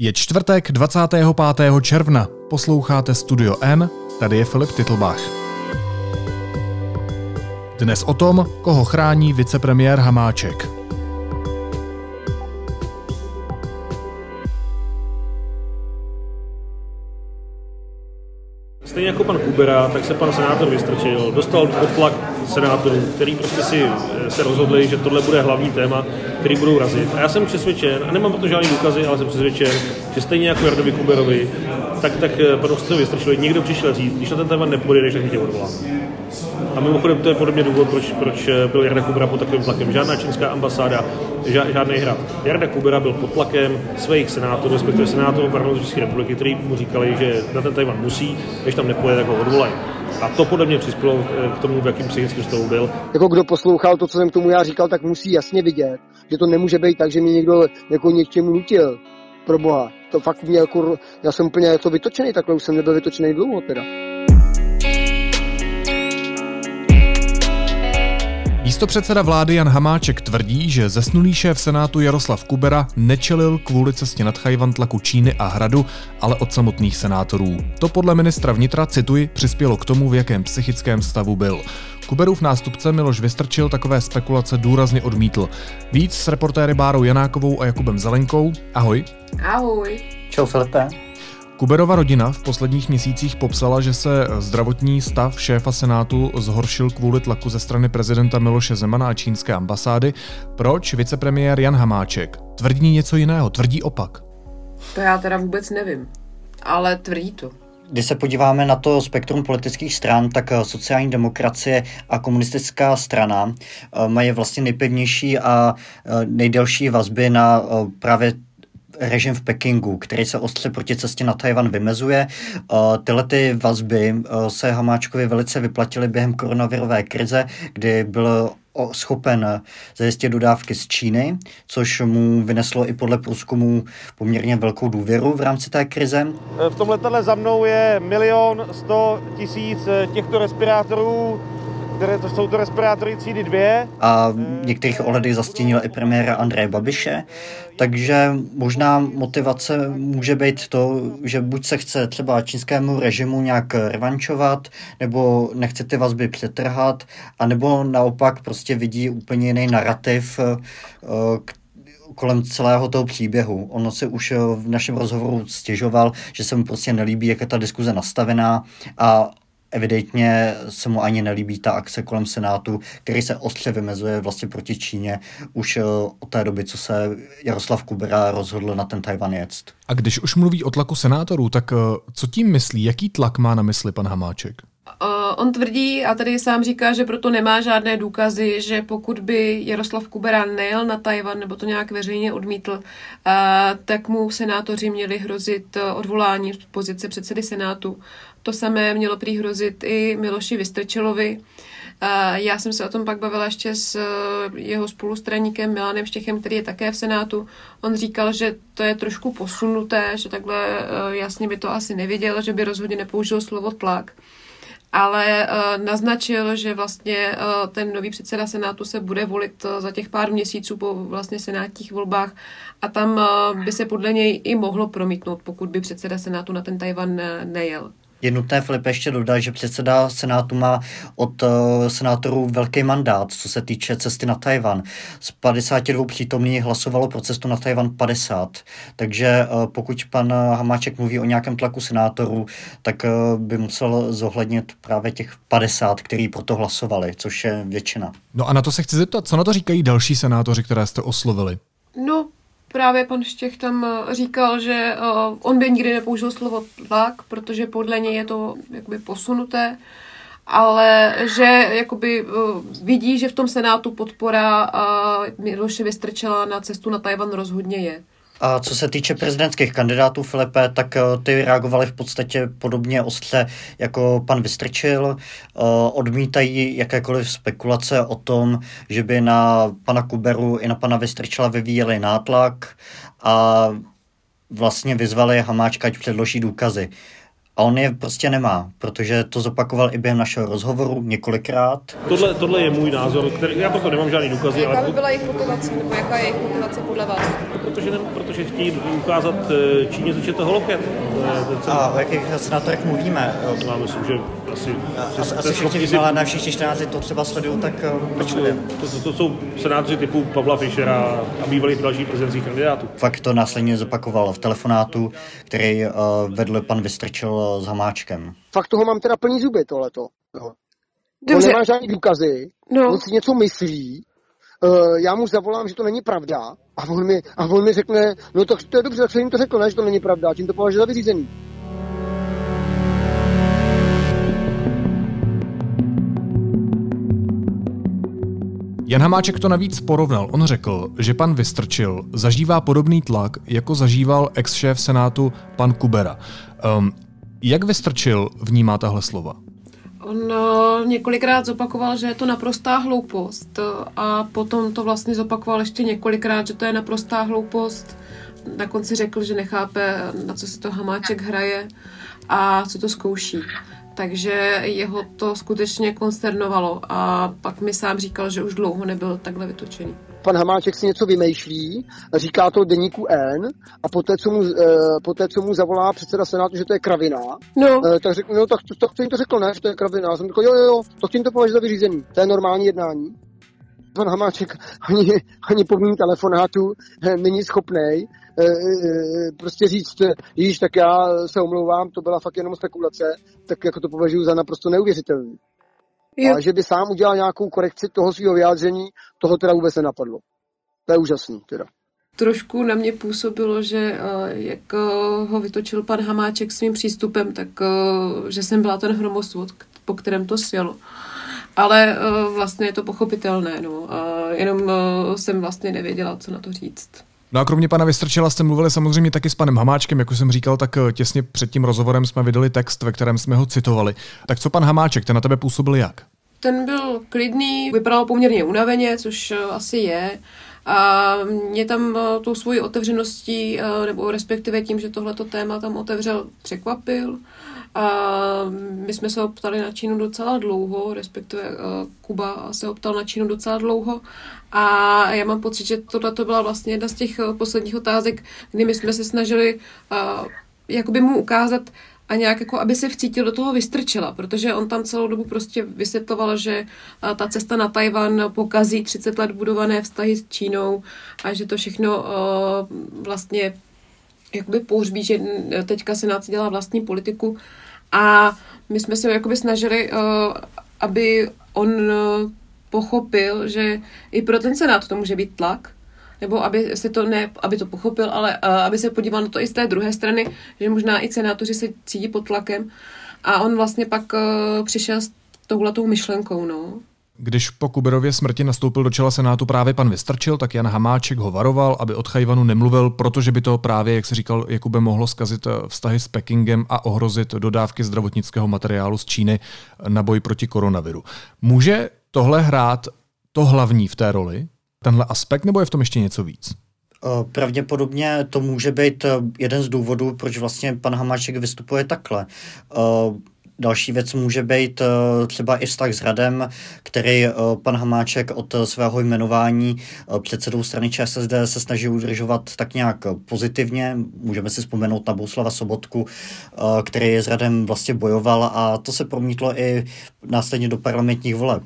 Je čtvrtek 25. června. Posloucháte Studio N, tady je Filip Titlbach. Dnes o tom, koho chrání vicepremiér Hamáček. Stejně jako pan Kubera, tak se pan senátor vystrčil, dostal potlak senátorů, který prostě si eh, se rozhodli, že tohle bude hlavní téma, který budou razit. A já jsem přesvědčen, a nemám to žádný důkazy, ale jsem přesvědčen, že stejně jako Jardovi Kuberovi, tak, tak eh, panu Středovi vystrčili, někdo přišel říct, když na ten téma nepůjde, tak tě odvolá. A mimochodem to je podobně důvod, proč, proč eh, byl Jarda Kubera pod takovým tlakem. Žádná čínská ambasáda, žádný hrad. Jarda Kubera byl pod tlakem svých senátorů, respektive senátorů parlamentu České republiky, kteří mu říkali, že na ten Tajvan musí, když tam nepojede, tak ho odvolají. A to podle mě přispělo eh, k tomu, v jakým psychickém stavu byl. Jako kdo poslouchal to, co jsem k tomu já říkal, tak musí jasně vidět, že to nemůže být tak, že mě někdo jako něčemu nutil. Pro boha. To fakt mě jako, já jsem úplně jako vytočený, takhle už jsem nebyl vytočený dlouho teda. Místopředseda vlády Jan Hamáček tvrdí, že zesnulý šéf Senátu Jaroslav Kubera nečelil kvůli cestě nad Chajvan tlaku Číny a Hradu, ale od samotných senátorů. To podle ministra vnitra, cituji, přispělo k tomu, v jakém psychickém stavu byl. Kuberův nástupce Miloš Vystrčil takové spekulace důrazně odmítl. Víc s reportéry Bárou Janákovou a Jakubem Zelenkou. Ahoj. Ahoj. Čau Filipe. Kuberova rodina v posledních měsících popsala, že se zdravotní stav šéfa Senátu zhoršil kvůli tlaku ze strany prezidenta Miloše Zemana a čínské ambasády. Proč vicepremiér Jan Hamáček tvrdí něco jiného, tvrdí opak? To já teda vůbec nevím, ale tvrdí to. Když se podíváme na to spektrum politických stran, tak sociální demokracie a komunistická strana eh, mají vlastně nejpevnější a eh, nejdelší vazby na eh, právě režim v Pekingu, který se ostře proti cestě na Tajvan vymezuje. Tyhle ty vazby se Hamáčkovi velice vyplatily během koronavirové krize, kdy byl schopen zajistit dodávky z Číny, což mu vyneslo i podle průzkumu poměrně velkou důvěru v rámci té krize. V tom letadle za mnou je milion sto tisíc těchto respirátorů které to jsou to respirátory třídy 2. A některých ohledech zastínil i premiéra Andreje Babiše, takže možná motivace může být to, že buď se chce třeba čínskému režimu nějak revančovat, nebo nechce ty vazby přetrhat, anebo naopak prostě vidí úplně jiný narrativ, eh, kolem celého toho příběhu. Ono se už v našem rozhovoru stěžoval, že se mu prostě nelíbí, jak je ta diskuze nastavená a evidentně se mu ani nelíbí ta akce kolem Senátu, který se ostře vymezuje vlastně proti Číně už eh, od té doby, co se Jaroslav Kubera rozhodl na ten Tajvan jet. A když už mluví o tlaku senátorů, tak eh, co tím myslí? Jaký tlak má na mysli pan Hamáček? Uh, on tvrdí a tady sám říká, že proto nemá žádné důkazy, že pokud by Jaroslav Kubera nejel na Tajvan nebo to nějak veřejně odmítl, uh, tak mu senátoři měli hrozit odvolání z pozice předsedy Senátu. To samé mělo prý i Miloši Vystrčilovi. Já jsem se o tom pak bavila ještě s eh, jeho spolustraníkem Milanem Štěchem, který je také v Senátu. On říkal, že to je trošku posunuté, že takhle eh, jasně by to asi nevěděl, že by rozhodně nepoužil slovo tlak ale uh, naznačil, že vlastně ten nový předseda Senátu se bude volit za těch pár měsíců po vlastně senátních volbách a tam by se podle něj i mohlo promítnout, pokud by předseda Senátu na ten Tajvan nejel. Je nutné, Filip, ještě dodat, že předseda Senátu má od uh, senátorů velký mandát, co se týče cesty na Tajvan. Z 52 přítomných hlasovalo pro cestu na Tajvan 50. Takže uh, pokud pan Hamáček mluví o nějakém tlaku senátorů, tak uh, by musel zohlednit právě těch 50, který proto hlasovali, což je většina. No a na to se chci zeptat, co na to říkají další senátoři, které jste oslovili? No, právě pan Štěch tam eh, říkal, že eh, on by nikdy nepoužil slovo tlak, protože podle něj je to jakoby posunuté, ale že jakoby eh, vidí, že v tom Senátu podpora Miloše Vystrčela na cestu na Tajvan rozhodně je. A co se týče prezidentských kandidátů, Filipe, tak eh, ty reagovali v podstatě podobně ostře jako pan Vystrčil. Eh, odmítají jakékoliv spekulace o tom, že by na pana Kuberu i na pana Vystrčila vyvíjeli nátlak a vlastně vyzvali Hamáčka, ať předloží důkazy. A on je prostě nemá, protože to zopakoval i během našeho rozhovoru několikrát. Tohle, tohle je můj názor, který, já proto nemám žádný důkazy. Jaká ale by byla jejich motivace, nebo jaká je jejich motivace podle vás? protože, ne, protože chtějí ukázat eh, Číně, že to holoket. A o jakých senátorech mluvíme? Já myslím, že asi... Asi, asi všichni ale na všichni čtenáři to třeba sledují, tak proč to, to, to, jsou senátoři typu Pavla Fischera a bývalých dalších prezidentských kandidátů. Fakt to následně zopakoval v telefonátu, který uh, vedl pan Vystrčil s Hamáčkem. Fakt toho mám teda plný zuby, tohleto. No. On nemá žádný důkazy, no. on si něco myslí, uh, já mu zavolám, že to není pravda a on mi, a on mi řekne, no to, to je dobře, tak jsem jim to řekl, ne, že to není pravda, tím to považuje za vyřízený. Jan Hamáček to navíc porovnal. On řekl, že pan Vystrčil zažívá podobný tlak, jako zažíval ex-šéf Senátu pan Kubera. Um, jak Vystrčil vnímá tahle slova? On uh, několikrát zopakoval, že je to naprostá hloupost a potom to vlastně zopakoval ještě několikrát, že to je naprostá hloupost. Na konci řekl, že nechápe, na co se to Hamáček hraje a co to zkouší takže jeho to skutečně konsternovalo a pak mi sám říkal, že už dlouho nebyl takhle vytočený. Pan Hamáček si něco vymýšlí, říká to deníku N a poté, co mu, e, poté, co mu zavolá předseda Senátu, že to je kravina, no. e, tak řekl, no tak to, to, to jim to řekl, ne, že to je kravina. Já jsem řekl, jo, jo, jo, to tím to považuje za vyřízený. To je normální jednání pan Hamáček ani, ani po mým telefonátu eh, není schopný eh, eh, prostě říct, již tak já se omlouvám, to byla fakt jenom spekulace, tak jako to považuji za naprosto neuvěřitelný. Jo. A že by sám udělal nějakou korekci toho svého vyjádření, toho teda vůbec nenapadlo. To je úžasný teda. Trošku na mě působilo, že jak ho vytočil pan Hamáček svým přístupem, tak že jsem byla ten hromosvod, po kterém to sjelo ale uh, vlastně je to pochopitelné, no. Uh, jenom uh, jsem vlastně nevěděla, co na to říct. No a kromě pana Vystrčela jste mluvili samozřejmě taky s panem Hamáčkem, jak už jsem říkal, tak těsně před tím rozhovorem jsme vydali text, ve kterém jsme ho citovali. Tak co pan Hamáček, ten na tebe působil jak? Ten byl klidný, vypadal poměrně unaveně, což asi je. A mě tam tou svojí otevřeností, nebo respektive tím, že tohleto téma tam otevřel, překvapil. A my jsme se optali na Čínu docela dlouho, respektive uh, Kuba se optal na Čínu docela dlouho. A já mám pocit, že tohle to byla vlastně jedna z těch uh, posledních otázek, kdy my jsme se snažili uh, jakoby mu ukázat, a nějak jako, aby se vcítil do toho vystrčila, protože on tam celou dobu prostě vysvětloval, že ta cesta na Tajvan pokazí 30 let budované vztahy s Čínou a že to všechno uh, vlastně jakoby pohřbí, že teďka Senát dělá vlastní politiku a my jsme se jakoby snažili, uh, aby on uh, pochopil, že i pro ten Senát to může být tlak, nebo aby se to ne, aby to pochopil, ale uh, aby se podíval na to i z té druhé strany, že možná i senátoři se cítí pod tlakem. A on vlastně pak přišel s touhletou myšlenkou, no. Když po Kuberově smrti nastoupil do čela Senátu právě pan Vystrčil, tak Jan Hamáček ho varoval, aby od Chajvanu nemluvil, protože by to právě, jak se říkal Jakube, mohlo zkazit eh, vztahy s Pekingem a ohrozit dodávky zdravotnického materiálu z Číny na boj proti koronaviru. Může tohle hrát to hlavní v té roli, tenhle aspekt, nebo je v tom ještě něco víc? Eh, pravděpodobně to může být eh, jeden z důvodů, proč vlastně pan Hamáček vystupuje takhle. Další věc může být eh, třeba i vztah s Radem, který eh, pan Hamáček od svého jmenování eh, předsedou strany ČSSD se snaží udržovat tak nějak pozitivně. Můžeme si vzpomenout na Bouslava Sobotku, který s Radem vlastně bojoval a to se promítlo i následně do parlamentních voleb.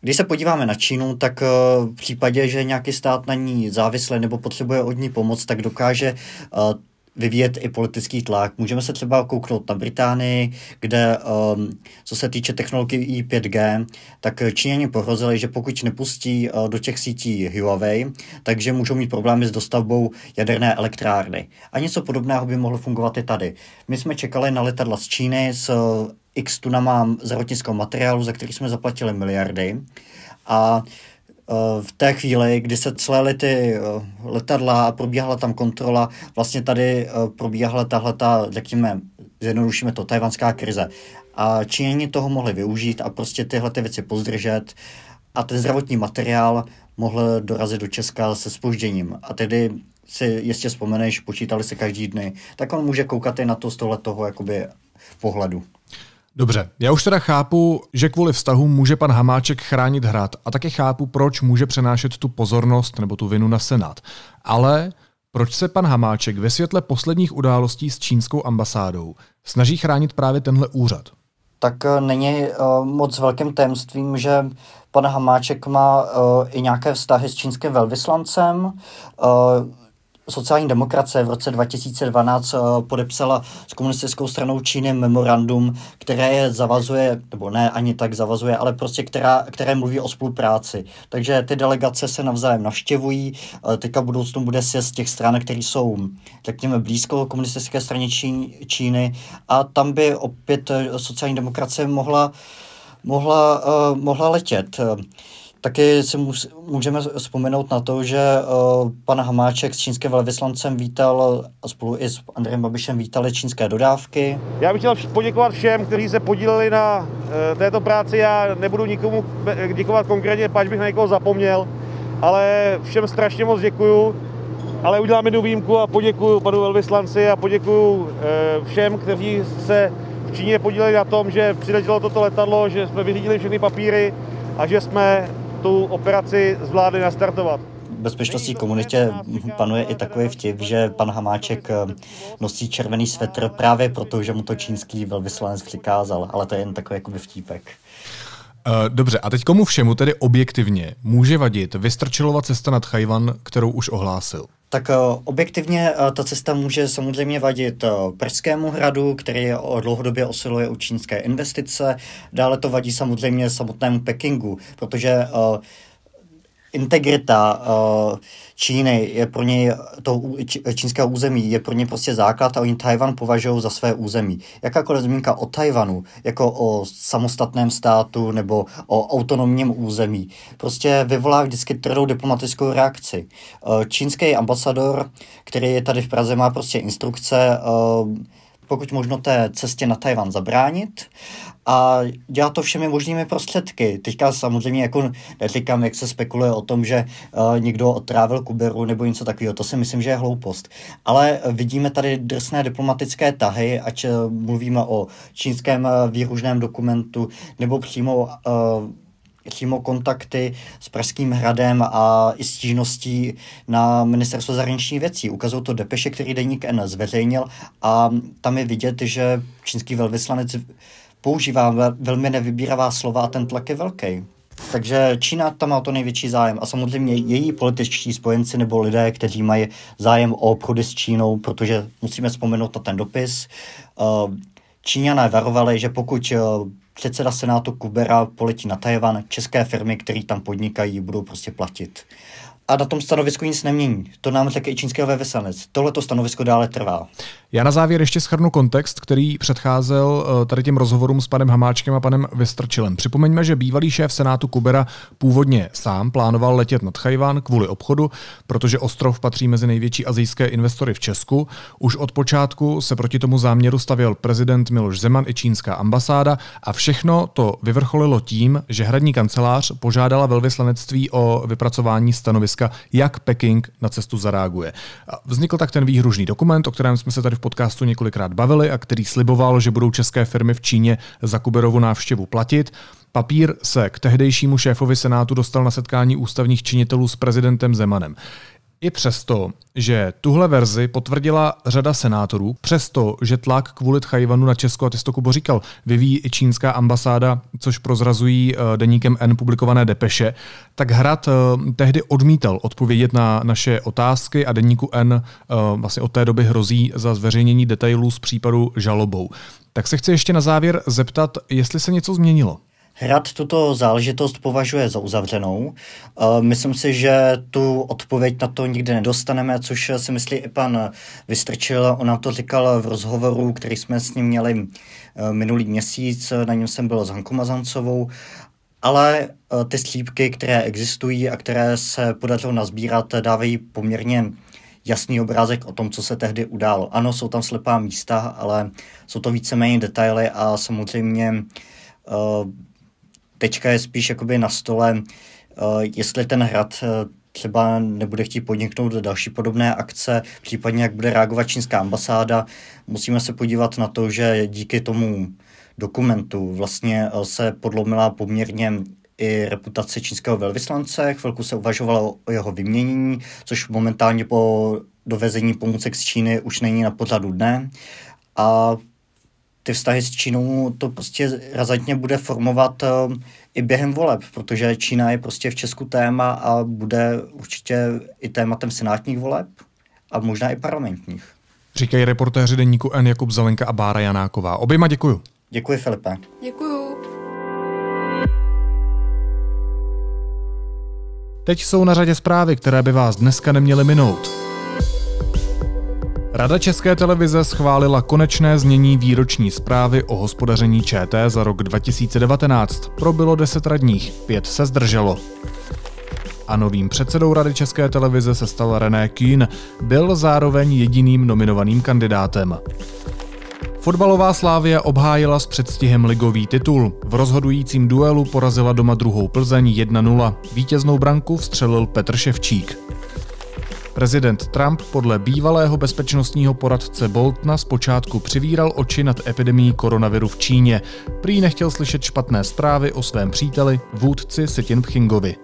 Když se podíváme na Čínu, tak v případě, že nějaký stát na ní závislý nebo potřebuje od ní pomoc, tak dokáže vyvíjet i politický tlak. Můžeme se třeba kouknout na Británii, kde um, co se týče technologií 5G, tak Číňani pohrozili, že pokud nepustí uh, do těch sítí Huawei, takže můžou mít problémy s dostavbou jaderné elektrárny. A něco podobného by mohlo fungovat i tady. My jsme čekali na letadla z Číny s uh, x tunama zdravotnického materiálu, za který jsme zaplatili miliardy. A Eh, v té chvíli, kdy se celé ty eh, letadla a probíhala tam kontrola, vlastně tady eh, probíhala tahle ta, řekněme, zjednodušíme to, tajvanská krize. A Číňani toho mohli využít a prostě tyhle ty věci pozdržet a ten zdravotní materiál mohl dorazit do Česka se spožděním. A tedy si jistě vzpomeneš, počítali se každý dny, tak on může koukat i na to z tohle toho jakoby pohledu. Dobře, já už teda chápu, že kvůli vztahu může pan Hamáček chránit hrad a taky chápu, proč může přenášet tu pozornost nebo tu vinu na Senát. Ale proč se pan Hamáček ve světle posledních událostí s čínskou ambasádou snaží chránit právě tenhle úřad? Tak uh, není uh, moc velkým tajemstvím, že pan Hamáček má uh, i nějaké vztahy s čínským velvyslancem. Sociální demokracie v roce 2012 eh, podepsala s komunistickou stranou Číny memorandum, které je zavazuje, nebo ne ani tak zavazuje, ale prostě která, které mluví o spolupráci. Takže ty delegace se navzájem navštěvují. Eh, teďka budoucnu bude z těch stran, které jsou, řekněme, blízko komunistické straně Číny a tam by opět eh, sociální demokracie mohla, mohla, mohla letět. Taky si můžeme vzpomenout na to, že uh, pan Hamáček s čínským velvyslancem vítal a spolu i s Andrejem Babišem vítali čínské dodávky. Já bych chtěl poděkovat všem, kteří se podíleli na uh, této práci. Já nebudu nikomu děkovat konkrétně, pač bych na někoho zapomněl, ale všem strašně moc děkuju. Ale udělám jednu výjimku a poděkuju panu velvyslanci a poděkuju uh, všem, kteří se v Číně podíleli na tom, že přiletělo toto letadlo, že jsme vyřídili všechny papíry a že jsme tu operaci zvládli nastartovat. V bezpečnostní komunitě panuje i takový vtip, že pan Hamáček eh, nosí červený svetr právě proto, že mu to čínský velvyslanec přikázal, ale to je jen takový jakoby vtípek. Eh, dobře, a teď komu všemu tedy objektivně může vadit Vystrčilova cesta nad Chajvan, kterou už ohlásil? Tak uh, objektivně uh, ta cesta může samozřejmě vadit uh, Pražskému hradu, který dlouhodobě osiluje u čínské investice. Dále to vadí samozřejmě samotnému Pekingu, protože integrita uh, Číny je pro něj, to čínského území je pro ně prostě základ a oni Tajvan považují za své území. Jakákoliv zmínka o Tajvanu, jako o samostatném státu nebo o autonomním území, prostě vyvolá vždycky tvrdou diplomatickou reakci. Uh, čínský ambasador, který je tady v Praze, má prostě instrukce uh, pokud možno té cestě na Tajvan zabránit a dělá to všemi možnými prostředky. Teďka samozřejmě jako neříkám, jak se spekuluje o tom, že uh, někdo otrávil Kuberu nebo něco takového, to si myslím, že je hloupost. Ale vidíme tady drsné diplomatické tahy, ať uh, mluvíme o čínském uh, výružném dokumentu nebo přímo uh, přímo kontakty s Pražským hradem a i stížností na ministerstvo zahraničních věcí. Ukazují to depeše, který deník N zveřejnil a tam je vidět, že čínský velvyslanec používá velmi nevybíravá slova a ten tlak je velký. Takže Čína tam má to největší zájem a samozřejmě její političtí spojenci nebo lidé, kteří mají zájem o obchody s Čínou, protože musíme vzpomenout na ten dopis. Eh, Číňané varovali, že pokud eh, předseda Senátu Kubera poletí na Tajvan, české firmy, které tam podnikají, budou prostě platit. A na tom stanovisku nic nemění. To nám řekl i čínský. Tohle to stanovisko dále trvá. Já na závěr ještě schrnu kontext, který předcházel eh, tady těm rozhovorům s panem Hamáčkem a panem Vystrčilem. Připomeňme, že bývalý šéf Senátu Kubera původně sám plánoval letět nad Chajván kvůli obchodu, protože ostrov patří mezi největší azijské investory v Česku. Už od počátku se proti tomu záměru stavěl prezident Miloš Zeman i čínská ambasáda a všechno to vyvrcholilo tím, že hradní kancelář požádala velvyslanectví o vypracování stanoviska, jak Peking na cestu zareaguje. Vznikl tak ten výhružný dokument, o kterém jsme se tady v podcastu několikrát bavili a který sliboval, že budou české firmy v Číně za Kuberovu návštěvu platit. Papír se k tehdejšímu šéfovi Senátu dostal na setkání ústavních činitelů s prezidentem Zemanem. I přesto, že tuhle verzi potvrdila řada senátorů, přesto, že tlak kvůli Tchajvanu na Česko, a ty říkal, vyvíjí i čínská ambasáda, což prozrazují eh, deníkem N publikované depeše, tak Hrad eh, tehdy odmítal odpovědět na naše otázky a deníku N eh, vlastně od té doby hrozí za zveřejnění detailů z případu žalobou. Tak se chci ještě na závěr zeptat, jestli se něco změnilo. Hrad tuto záležitost považuje za uzavřenou. Myslím si, že tu odpověď na to nikdy nedostaneme, což si myslí i pan Vystrčil. On nám to říkal v rozhovoru, který jsme s ním měli eh, minulý měsíc. Na něm jsem byl s Hankou Mazancovou. Ale eh, ty slípky, které existují a které se podařilo nazbírat, dávají poměrně jasný obrázek o tom, co se tehdy událo. Ano, jsou tam slepá místa, ale jsou to víceméně detaily a samozřejmě teďka je spíš jakoby na stole, uh, jestli ten hrad uh, třeba nebude chtít podniknout další podobné akce, případně jak bude reagovat čínská ambasáda. Musíme se podívat na to, že díky tomu dokumentu vlastně se podlomila poměrně i reputace čínského velvyslance. Chvilku se uvažovalo o jeho vyměnění, což momentálně po dovezení pomůcek z Číny už není na pořadu dne. A ty vztahy s Čínou to prostě razantně bude formovat eh, i během voleb, protože Čína je prostě v Česku téma a bude určitě i tématem senátních voleb a možná i parlamentních. Říkají reportéři deníku N. Jakub Zelenka a Bára Janáková. Oběma děkuju. Děkuji, Filipe. Děkuju. Teď jsou na řadě zprávy, které by vás dneska neměly minout. Rada České televize schválila konečné znění výroční zprávy o hospodaření ČT za rok 2019. Probilo 10 radních, pět se zdrželo. A novým předsedou Rady České televize se stal René Kühn, byl zároveň jediným nominovaným kandidátem. Fotbalová Slávia obhájila s předstihem ligový titul. V rozhodujícím duelu porazila doma druhou Plzeň 1-0. Vítěznou branku vstřelil Petr Ševčík. Prezident Trump podle bývalého bezpečnostního poradce Boltna zpočátku přivíral oči nad epidemí koronaviru v Číně. Prý nechtěl slyšet špatné zprávy o svém příteli, vůdci Si Jinpingovi.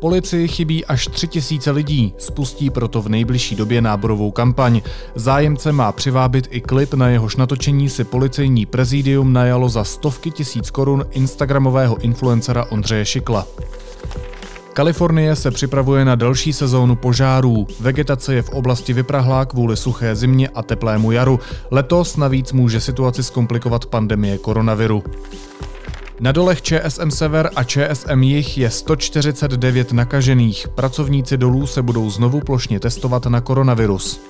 Policii chybí až tři tisíce lidí, spustí proto v nejbližší době náborovou kampaň. Zájemce má přivábit i klip, na jehož natočení si policejní prezidium najalo za stovky tisíc korun instagramového influencera Ondřeje Šikla. Kalifornie se připravuje na další sezónu požárů. Vegetace je v oblasti vyprahlá kvůli suché zimě a teplému jaru. Letos navíc může situaci zkomplikovat pandemie koronaviru. Na dolech ČSM Sever a ČSM Jich je 149 nakažených. Pracovníci dolů se budou znovu plošně testovat na koronavirus.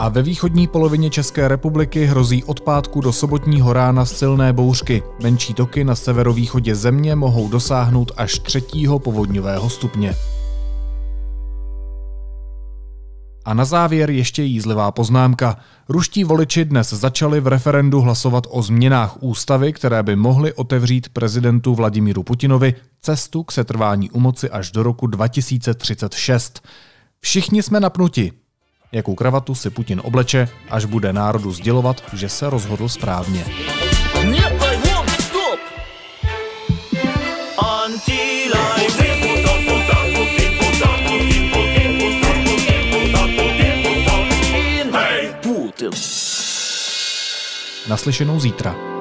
A ve východní polovině České republiky hrozí od pátku do sobotního rána silné bouřky. Menší toky na severovýchodě země mohou dosáhnout až třetího povodňového stupně. A na závěr ještě jízlivá poznámka. Ruští voliči dnes začali v referendu hlasovat o změnách ústavy, které by mohly otevřít prezidentu Vladimíru Putinovi cestu k setrvání u moci až do roku 2036. Všichni jsme napnuti, jakou kravatu si Putin obleče, až bude národu sdělovat, že se rozhodl správně. Naslyšenou zítra.